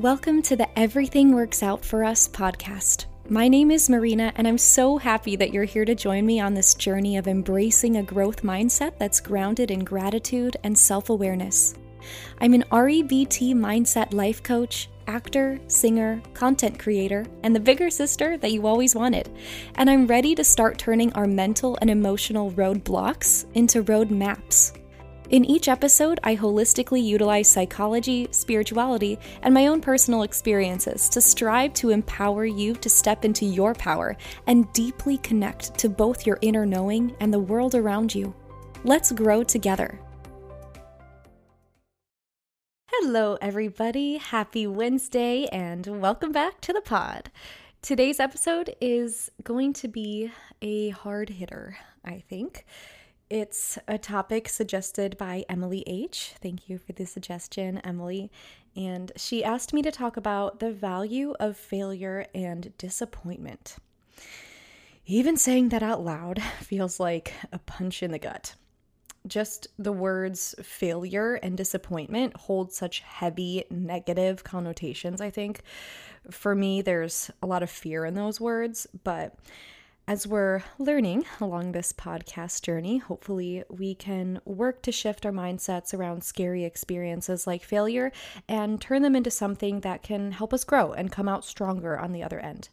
Welcome to the Everything Works Out for Us podcast. My name is Marina, and I'm so happy that you're here to join me on this journey of embracing a growth mindset that's grounded in gratitude and self awareness. I'm an REBT mindset life coach, actor, singer, content creator, and the bigger sister that you always wanted. And I'm ready to start turning our mental and emotional roadblocks into road maps. In each episode, I holistically utilize psychology, spirituality, and my own personal experiences to strive to empower you to step into your power and deeply connect to both your inner knowing and the world around you. Let's grow together. Hello, everybody. Happy Wednesday, and welcome back to the pod. Today's episode is going to be a hard hitter, I think. It's a topic suggested by Emily H. Thank you for the suggestion, Emily. And she asked me to talk about the value of failure and disappointment. Even saying that out loud feels like a punch in the gut. Just the words failure and disappointment hold such heavy negative connotations, I think. For me, there's a lot of fear in those words, but as we're learning along this podcast journey, hopefully we can work to shift our mindsets around scary experiences like failure and turn them into something that can help us grow and come out stronger on the other end.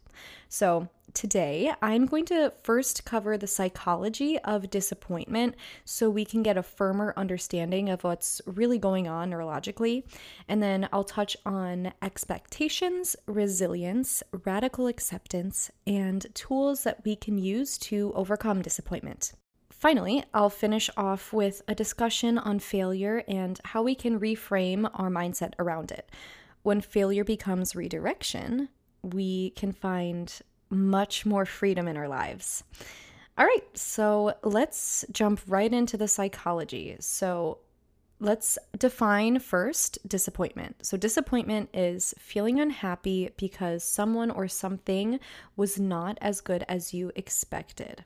So, today I'm going to first cover the psychology of disappointment so we can get a firmer understanding of what's really going on neurologically. And then I'll touch on expectations, resilience, radical acceptance, and tools that we can use to overcome disappointment. Finally, I'll finish off with a discussion on failure and how we can reframe our mindset around it. When failure becomes redirection, we can find much more freedom in our lives. All right, so let's jump right into the psychology. So, let's define first disappointment. So, disappointment is feeling unhappy because someone or something was not as good as you expected.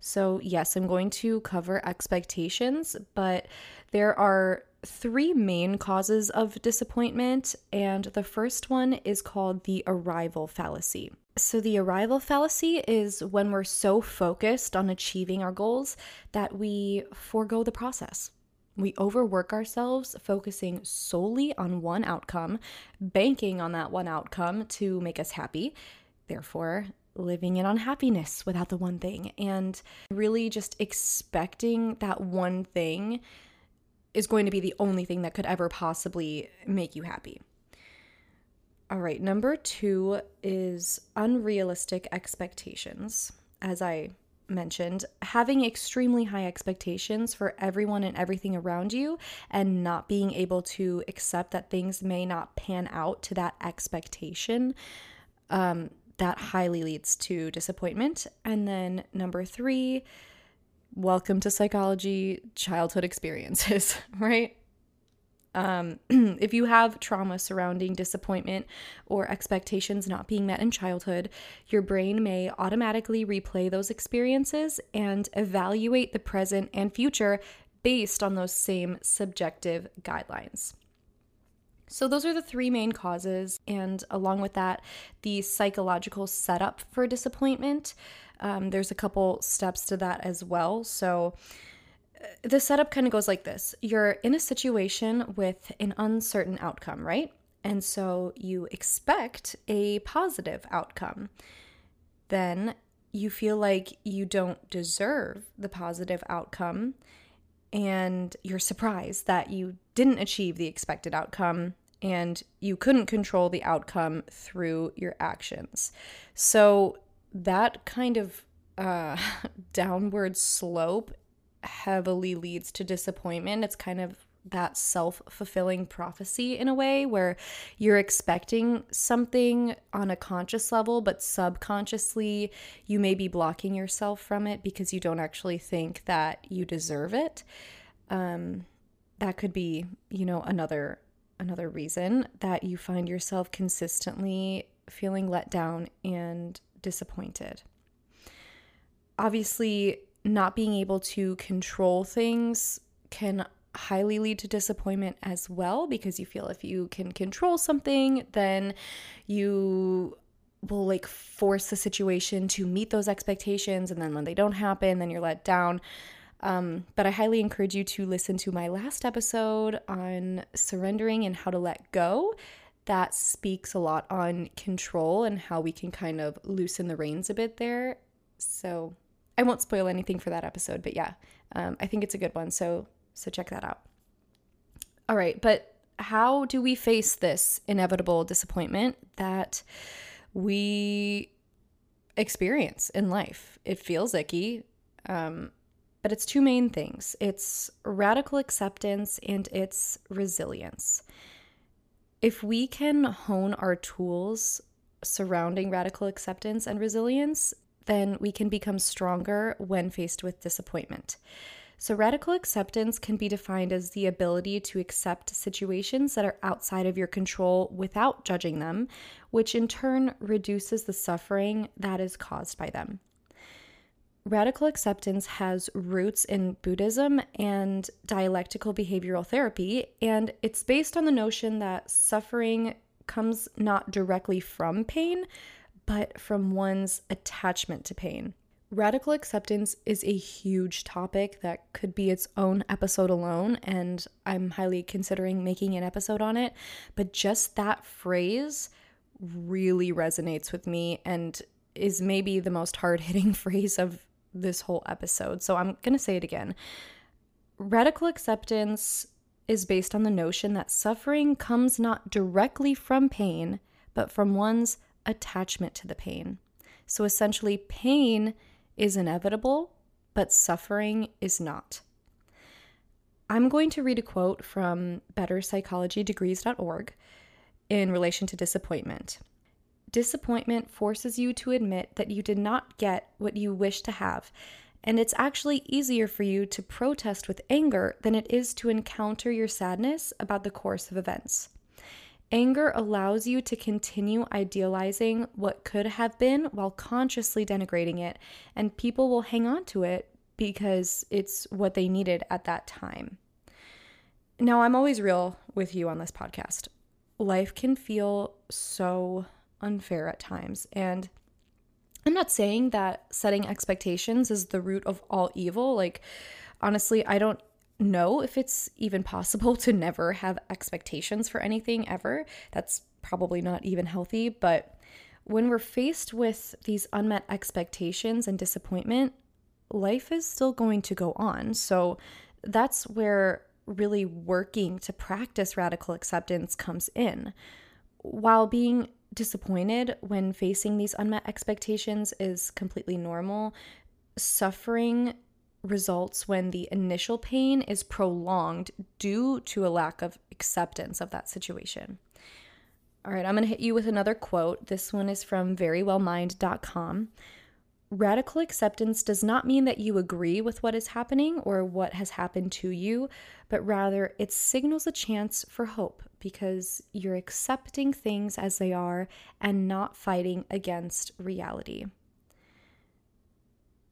So, yes, I'm going to cover expectations, but there are three main causes of disappointment, and the first one is called the arrival fallacy. So, the arrival fallacy is when we're so focused on achieving our goals that we forego the process. We overwork ourselves, focusing solely on one outcome, banking on that one outcome to make us happy. Therefore, living in unhappiness without the one thing, and really just expecting that one thing is going to be the only thing that could ever possibly make you happy. All right, number two is unrealistic expectations. As I mentioned, having extremely high expectations for everyone and everything around you and not being able to accept that things may not pan out to that expectation. Um, that highly leads to disappointment. And then number three, welcome to psychology childhood experiences, right? Um, if you have trauma surrounding disappointment or expectations not being met in childhood, your brain may automatically replay those experiences and evaluate the present and future based on those same subjective guidelines. So, those are the three main causes, and along with that, the psychological setup for disappointment. Um, there's a couple steps to that as well. So, the setup kind of goes like this You're in a situation with an uncertain outcome, right? And so you expect a positive outcome. Then you feel like you don't deserve the positive outcome, and you're surprised that you didn't achieve the expected outcome and you couldn't control the outcome through your actions. So that kind of uh, downward slope heavily leads to disappointment. It's kind of that self fulfilling prophecy in a way where you're expecting something on a conscious level, but subconsciously you may be blocking yourself from it because you don't actually think that you deserve it. Um, that could be, you know, another another reason that you find yourself consistently feeling let down and disappointed. Obviously, not being able to control things can highly lead to disappointment as well because you feel if you can control something, then you will like force the situation to meet those expectations. And then when they don't happen, then you're let down. Um, but I highly encourage you to listen to my last episode on surrendering and how to let go. That speaks a lot on control and how we can kind of loosen the reins a bit there. So I won't spoil anything for that episode, but yeah, um, I think it's a good one. So so check that out. All right, but how do we face this inevitable disappointment that we experience in life? It feels icky. Um, but it's two main things it's radical acceptance and it's resilience. If we can hone our tools surrounding radical acceptance and resilience, then we can become stronger when faced with disappointment. So, radical acceptance can be defined as the ability to accept situations that are outside of your control without judging them, which in turn reduces the suffering that is caused by them. Radical acceptance has roots in Buddhism and dialectical behavioral therapy, and it's based on the notion that suffering comes not directly from pain, but from one's attachment to pain. Radical acceptance is a huge topic that could be its own episode alone, and I'm highly considering making an episode on it. But just that phrase really resonates with me and is maybe the most hard hitting phrase of this whole episode. So I'm going to say it again. Radical acceptance is based on the notion that suffering comes not directly from pain, but from one's attachment to the pain. So essentially, pain is inevitable, but suffering is not. I'm going to read a quote from bestpsychologydegrees.org in relation to disappointment. Disappointment forces you to admit that you did not get what you wish to have, and it's actually easier for you to protest with anger than it is to encounter your sadness about the course of events. Anger allows you to continue idealizing what could have been while consciously denigrating it, and people will hang on to it because it's what they needed at that time. Now, I'm always real with you on this podcast. Life can feel so unfair at times, and I'm not saying that setting expectations is the root of all evil. Like, honestly, I don't know if it's even possible to never have expectations for anything ever. That's probably not even healthy. But when we're faced with these unmet expectations and disappointment, life is still going to go on. So that's where really working to practice radical acceptance comes in. While being disappointed when facing these unmet expectations is completely normal, suffering results when the initial pain is prolonged due to a lack of acceptance of that situation. All right, I'm going to hit you with another quote. This one is from verywellmind.com. Radical acceptance does not mean that you agree with what is happening or what has happened to you, but rather it signals a chance for hope because you're accepting things as they are and not fighting against reality.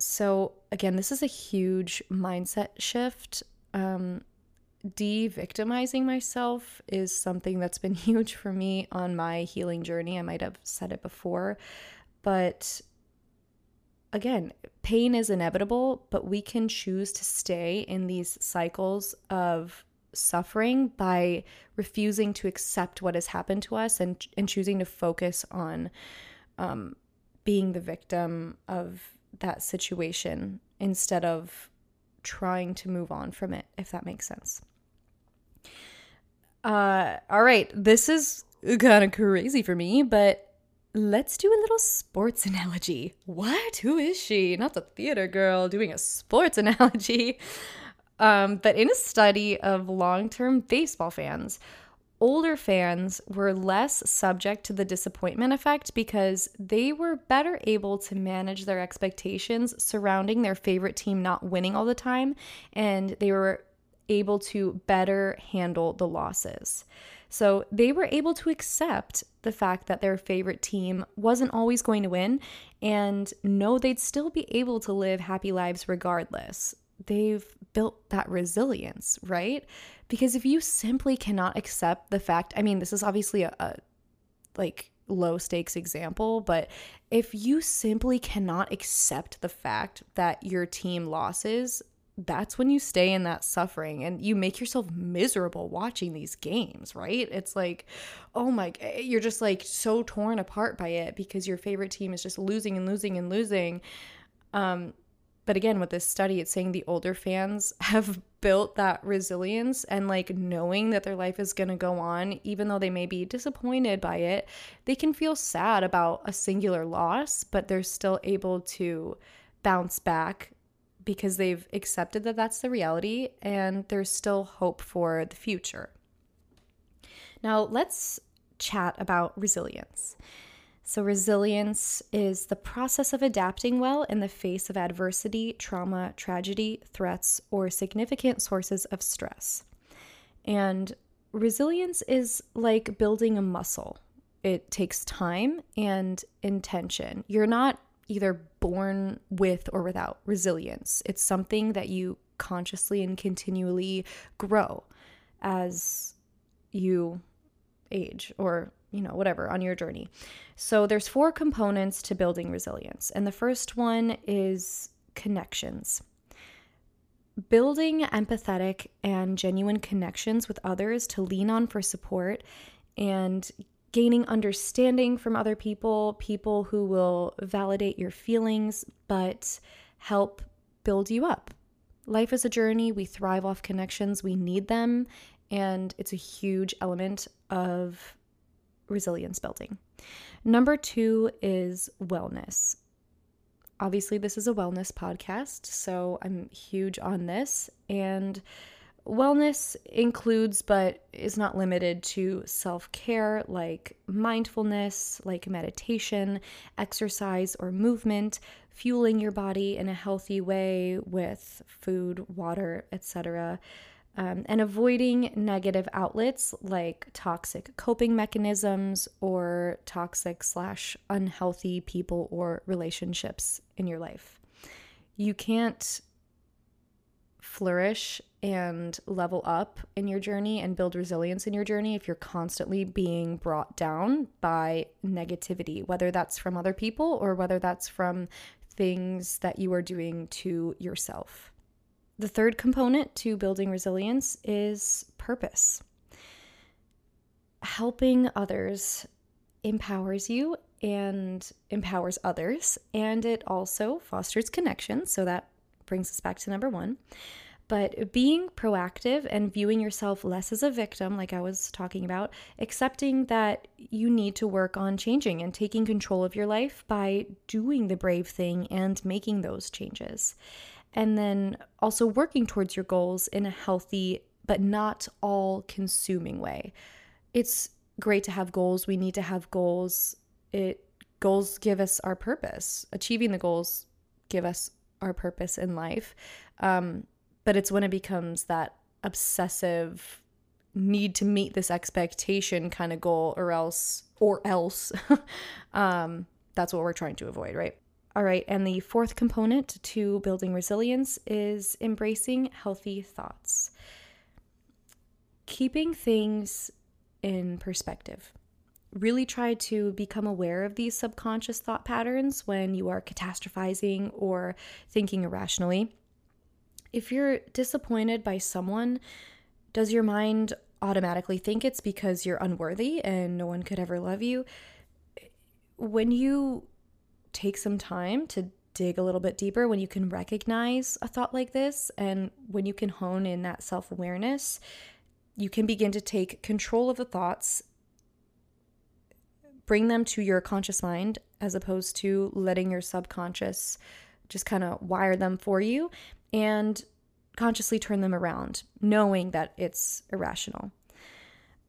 So, again, this is a huge mindset shift. Um, de victimizing myself is something that's been huge for me on my healing journey. I might have said it before, but again, pain is inevitable, but we can choose to stay in these cycles of suffering by refusing to accept what has happened to us and, and choosing to focus on um, being the victim of that situation instead of trying to move on from it, if that makes sense. Uh, all right, this is kind of crazy for me, but let's do a little sports analogy. What? Who is she? Not the theater girl doing a sports analogy. Um, but in a study of long term baseball fans, older fans were less subject to the disappointment effect because they were better able to manage their expectations surrounding their favorite team not winning all the time, and they were able to better handle the losses. So they were able to accept the fact that their favorite team wasn't always going to win and know they'd still be able to live happy lives regardless. They've built that resilience, right? Because if you simply cannot accept the fact, I mean, this is obviously a, a like low stakes example, but if you simply cannot accept the fact that your team losses, that's when you stay in that suffering and you make yourself miserable watching these games, right? It's like, oh my, you're just like so torn apart by it because your favorite team is just losing and losing and losing. Um, but again, with this study, it's saying the older fans have built that resilience and like knowing that their life is going to go on, even though they may be disappointed by it, they can feel sad about a singular loss, but they're still able to bounce back because they've accepted that that's the reality and there's still hope for the future. Now, let's chat about resilience. So, resilience is the process of adapting well in the face of adversity, trauma, tragedy, threats, or significant sources of stress. And resilience is like building a muscle. It takes time and intention. You're not either born with or without resilience, it's something that you consciously and continually grow as you age or you know whatever on your journey. So there's four components to building resilience and the first one is connections. Building empathetic and genuine connections with others to lean on for support and gaining understanding from other people people who will validate your feelings but help build you up. Life is a journey. We thrive off connections. We need them and it's a huge element of resilience building. Number two is wellness. Obviously, this is a wellness podcast, so I'm huge on this. And wellness includes, but is not limited to self care like mindfulness, like meditation, exercise, or movement, fueling your body in a healthy way with food, water, etc um, and avoiding negative outlets like toxic coping mechanisms or toxic slash unhealthy people or relationships in your life. You can't flourish and level up in your journey and build resilience in your journey if you're constantly being brought down by negativity, whether that's from other people or whether that's from things that you are doing to yourself. The third component to building resilience is purpose. Helping others empowers you and empowers others, and it also fosters connection. So that brings us back to number one. But being proactive and viewing yourself less as a victim, like I was talking about, accepting that you need to work on changing and taking control of your life by doing the brave thing and making those changes and then also working towards your goals in a healthy but not all consuming way. It's great to have goals. We need to have goals. It goals give us our purpose. Achieving the goals give us our purpose in life. Um, but it's when it becomes that obsessive need to meet this expectation kind of goal or else or else um, that's what we're trying to avoid, right? All right, and the fourth component to building resilience is embracing healthy thoughts. Keeping things in perspective. Really try to become aware of these subconscious thought patterns when you are catastrophizing or thinking irrationally. If you're disappointed by someone, does your mind automatically think it's because you're unworthy and no one could ever love you? When you take some time to dig a little bit deeper when you can recognize a thought like this and when you can hone in that self awareness, you can begin to take control of the thoughts, bring them to your conscious mind as opposed to letting your subconscious just kind of wire them for you and consciously turn them around, knowing that it's irrational.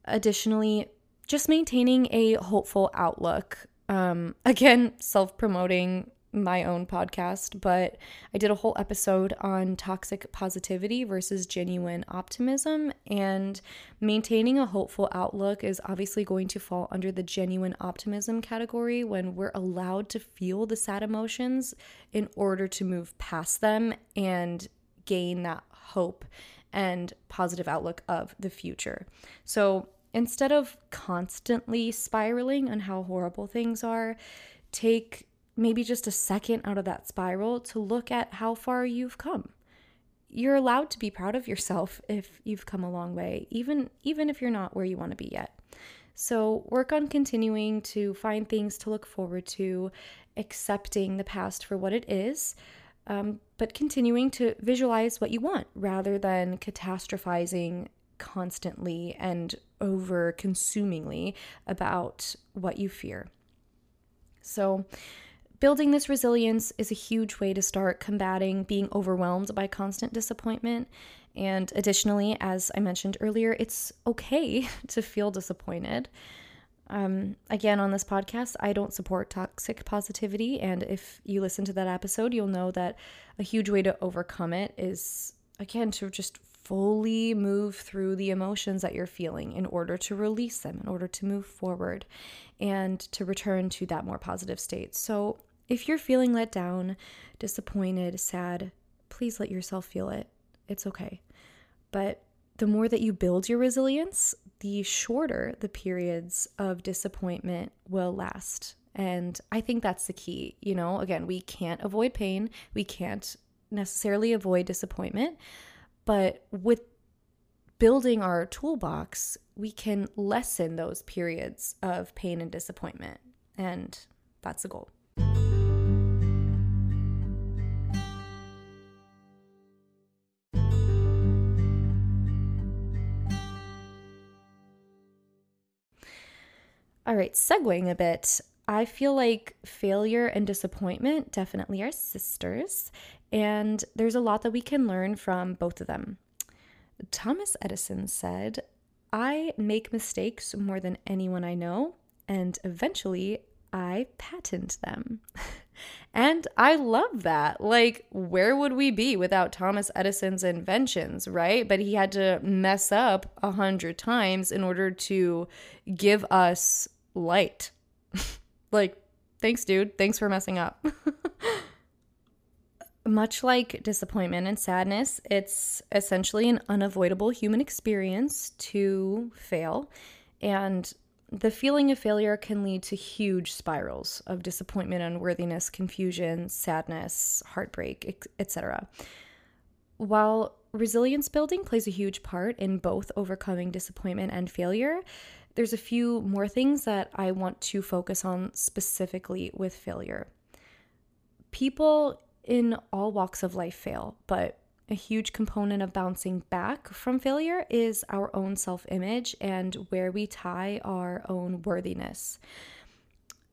Additionally, just maintaining a hopeful outlook um, again, self promoting my own podcast, but I did a whole episode on toxic positivity versus genuine optimism. And maintaining a hopeful outlook is obviously going to fall under the genuine optimism category when we're allowed to feel the sad emotions in order to move past them and gain that hope and positive outlook of the future. So instead of constantly spiraling on how horrible things are, take maybe just a second out of that spiral to look at how far you've come. You're allowed to be proud of yourself if you've come a long way, even even if you're not where you want to be yet. So, work on continuing to find things to look forward to, accepting the past for what it is, um, but continuing to visualize what you want rather than catastrophizing constantly and over consumingly about what you fear. So, building this resilience is a huge way to start combating being overwhelmed by constant disappointment. And additionally, as I mentioned earlier, it's okay to feel disappointed. Um, again, on this podcast, I don't support toxic positivity. And if you listen to that episode, you'll know that a huge way to overcome it is, again, to just fully move through the emotions that you're feeling in order to release them, in order to move forward and to return to that more positive state. So, if you're feeling let down, disappointed, sad, please let yourself feel it. It's okay. But the more that you build your resilience, the shorter the periods of disappointment will last. And I think that's the key. You know, again, we can't avoid pain, we can't necessarily avoid disappointment, but with building our toolbox, we can lessen those periods of pain and disappointment. And that's the goal. All right, segueing a bit, I feel like failure and disappointment definitely are sisters, and there's a lot that we can learn from both of them. Thomas Edison said, I make mistakes more than anyone I know, and eventually I patent them. and I love that. Like, where would we be without Thomas Edison's inventions, right? But he had to mess up a hundred times in order to give us light. like, thanks, dude. Thanks for messing up. Much like disappointment and sadness, it's essentially an unavoidable human experience to fail. And the feeling of failure can lead to huge spirals of disappointment, unworthiness, confusion, sadness, heartbreak, etc. While resilience building plays a huge part in both overcoming disappointment and failure, there's a few more things that I want to focus on specifically with failure. People in all walks of life fail, but a huge component of bouncing back from failure is our own self image and where we tie our own worthiness.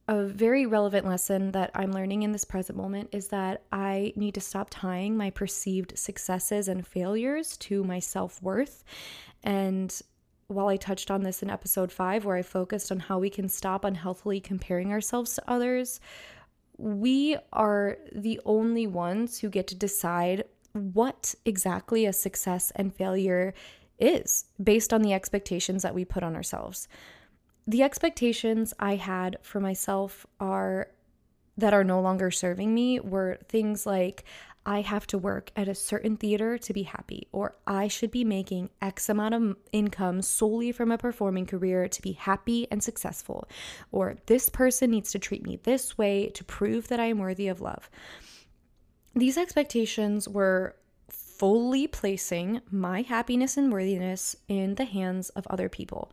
A very relevant lesson that I'm learning in this present moment is that I need to stop tying my perceived successes and failures to my self worth. And while I touched on this in episode five, where I focused on how we can stop unhealthily comparing ourselves to others, we are the only ones who get to decide what exactly a success and failure is based on the expectations that we put on ourselves. The expectations I had for myself are that are no longer serving me were things like I have to work at a certain theater to be happy, or I should be making X amount of income solely from a performing career to be happy and successful, or this person needs to treat me this way to prove that I am worthy of love. These expectations were fully placing my happiness and worthiness in the hands of other people.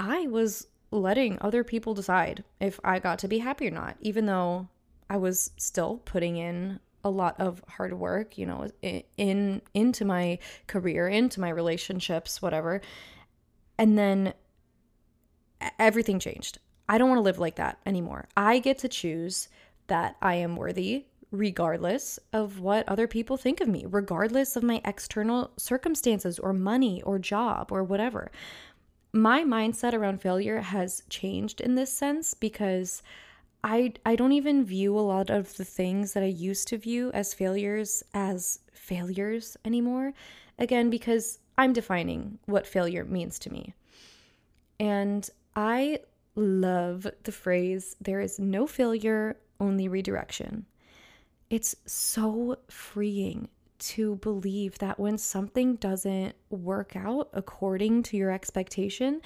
I was letting other people decide if I got to be happy or not, even though I was still putting in a lot of hard work, you know, in into my career, into my relationships, whatever. And then everything changed. I don't want to live like that anymore. I get to choose that I am worthy regardless of what other people think of me, regardless of my external circumstances or money or job or whatever. My mindset around failure has changed in this sense because I I don't even view a lot of the things that I used to view as failures as failures anymore. Again, because I'm defining what failure means to me. And I love the phrase there is no failure, only redirection. It's so freeing to believe that when something doesn't work out according to your expectation,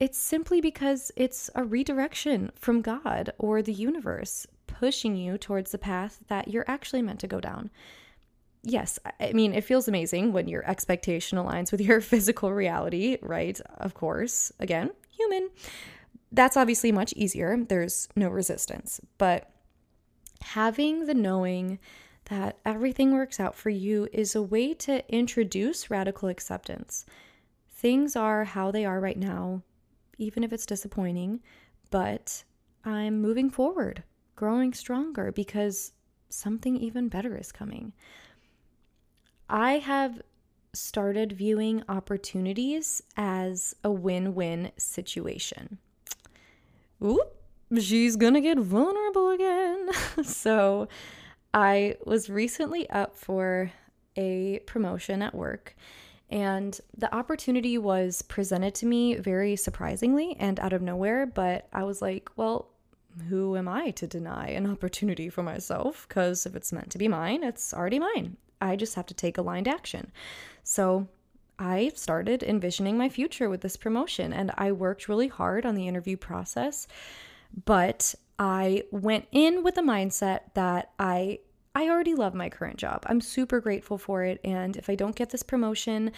it's simply because it's a redirection from God or the universe pushing you towards the path that you're actually meant to go down. Yes, I mean, it feels amazing when your expectation aligns with your physical reality, right? Of course, again, human. That's obviously much easier. There's no resistance. But having the knowing that everything works out for you is a way to introduce radical acceptance. Things are how they are right now, even if it's disappointing, but I'm moving forward, growing stronger because something even better is coming. I have started viewing opportunities as a win win situation. Oop, she's gonna get vulnerable again. so, I was recently up for a promotion at work, and the opportunity was presented to me very surprisingly and out of nowhere. But I was like, well, who am I to deny an opportunity for myself? Because if it's meant to be mine, it's already mine. I just have to take aligned action. So I started envisioning my future with this promotion and I worked really hard on the interview process. But I went in with the mindset that I I already love my current job. I'm super grateful for it and if I don't get this promotion,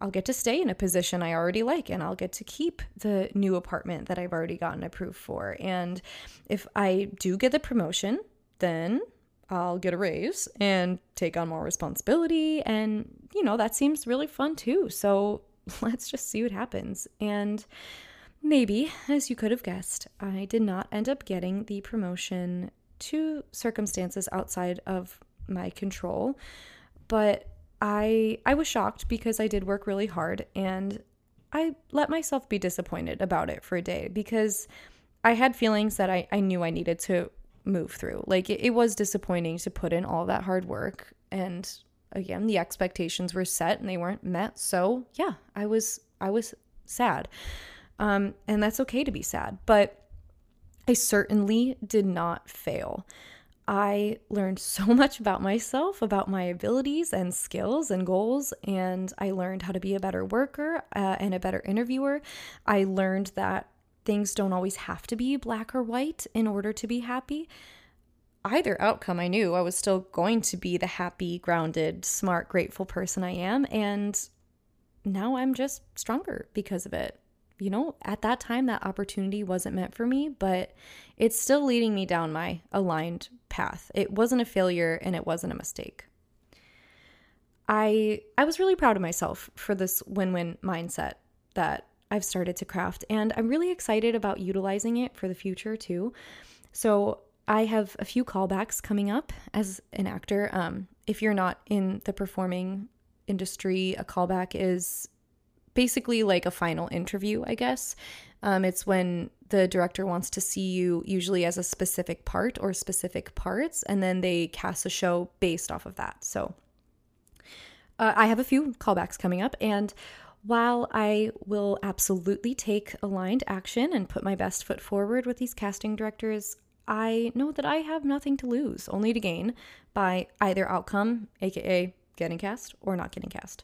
I'll get to stay in a position I already like and I'll get to keep the new apartment that I've already gotten approved for. And if I do get the promotion, then I'll get a raise and take on more responsibility. And, you know, that seems really fun too. So let's just see what happens. And maybe, as you could have guessed, I did not end up getting the promotion to circumstances outside of my control. But I I was shocked because I did work really hard and I let myself be disappointed about it for a day because I had feelings that I, I knew I needed to move through. Like it, it was disappointing to put in all that hard work and again the expectations were set and they weren't met. So yeah, I was I was sad. Um, and that's okay to be sad. But I certainly did not fail. I learned so much about myself, about my abilities and skills and goals, and I learned how to be a better worker uh, and a better interviewer. I learned that things don't always have to be black or white in order to be happy. Either outcome, I knew I was still going to be the happy, grounded, smart, grateful person I am, and now I'm just stronger because of it you know, at that time, that opportunity wasn't meant for me, but it's still leading me down my aligned path. It wasn't a failure and it wasn't a mistake. I I was really proud of myself for this win-win mindset that I've started to craft and I'm really excited about utilizing it for the future too. So, I have a few callbacks coming up as an actor. Um, if you're not in the performing industry, a callback is basically like a final interview, I guess. Um, it's when the director wants to see you usually as a specific part or specific parts, and then they cast a show based off of that. So uh, I have a few callbacks coming up, and while I will absolutely take aligned action and put my best foot forward with these casting directors, I know that I have nothing to lose, only to gain by either outcome, aka getting cast or not getting cast.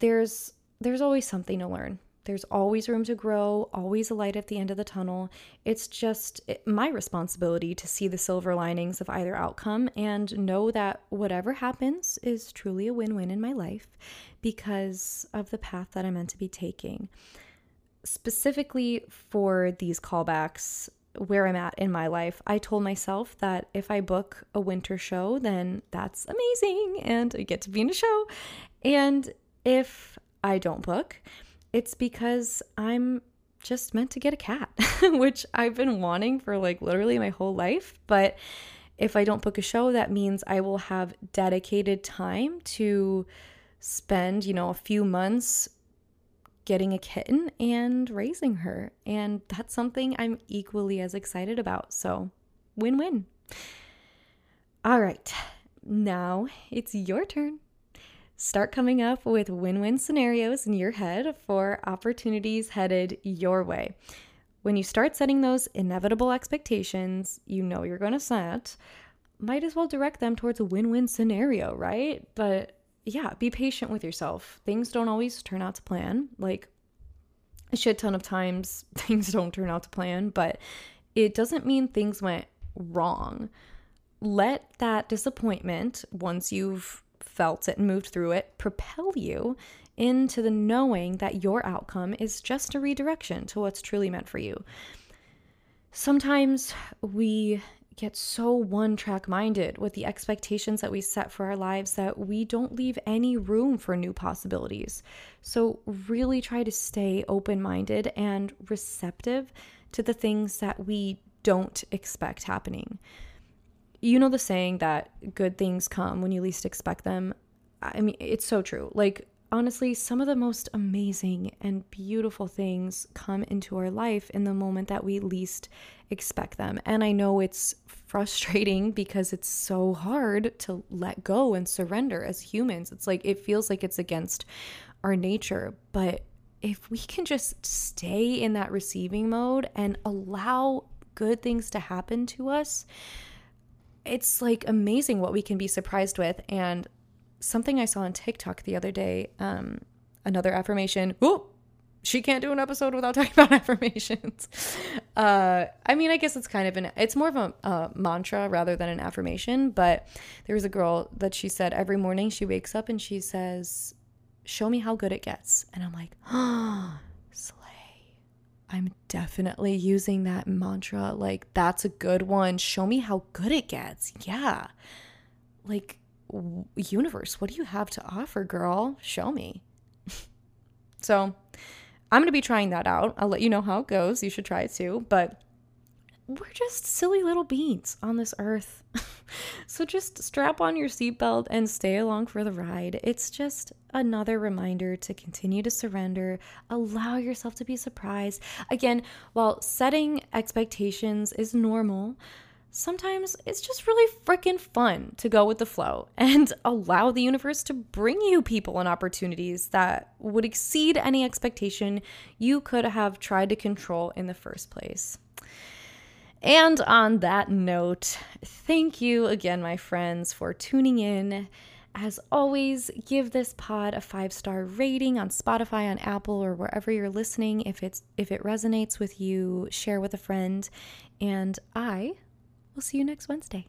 There's there's always something to learn. There's always room to grow, always a light at the end of the tunnel. It's just my responsibility to see the silver linings of either outcome and know that whatever happens is truly a win win in my life because of the path that I'm meant to be taking. Specifically for these callbacks, where I'm at in my life, I told myself that if I book a winter show, then that's amazing and I get to be in a show. And if I don't book, it's because I'm just meant to get a cat, which I've been wanting for like literally my whole life. But if I don't book a show, that means I will have dedicated time to spend, you know, a few months getting a kitten and raising her. And that's something I'm equally as excited about. So, win win. All right, now it's your turn. Start coming up with win win scenarios in your head for opportunities headed your way. When you start setting those inevitable expectations you know you're going to set, might as well direct them towards a win win scenario, right? But yeah, be patient with yourself. Things don't always turn out to plan. Like a shit ton of times things don't turn out to plan, but it doesn't mean things went wrong. Let that disappointment, once you've felt it and moved through it, propel you into the knowing that your outcome is just a redirection to what's truly meant for you. Sometimes we get so one track minded with the expectations that we set for our lives that we don't leave any room for new possibilities. So, really try to stay open minded and receptive to the things that we don't expect happening. You know the saying that good things come when you least expect them? I mean, it's so true. Like, honestly, some of the most amazing and beautiful things come into our life in the moment that we least expect them. And I know it's frustrating because it's so hard to let go and surrender as humans. It's like it feels like it's against our nature, but if we can just stay in that receiving mode and allow good things to happen to us, it's like amazing what we can be surprised with. And something I saw on TikTok the other day, um, another affirmation. Oh, she can't do an episode without talking about affirmations. Uh, I mean, I guess it's kind of an, it's more of a, a mantra rather than an affirmation. But there was a girl that she said every morning she wakes up and she says, Show me how good it gets. And I'm like, oh. I'm definitely using that mantra. Like, that's a good one. Show me how good it gets. Yeah. Like, universe, what do you have to offer, girl? Show me. so, I'm going to be trying that out. I'll let you know how it goes. You should try it too. But we're just silly little beings on this earth. so just strap on your seatbelt and stay along for the ride. It's just another reminder to continue to surrender, allow yourself to be surprised. Again, while setting expectations is normal, sometimes it's just really freaking fun to go with the flow and allow the universe to bring you people and opportunities that would exceed any expectation you could have tried to control in the first place. And on that note, thank you again, my friends, for tuning in. As always, give this pod a five-star rating on Spotify, on Apple, or wherever you're listening. If it's if it resonates with you, share with a friend. And I will see you next Wednesday.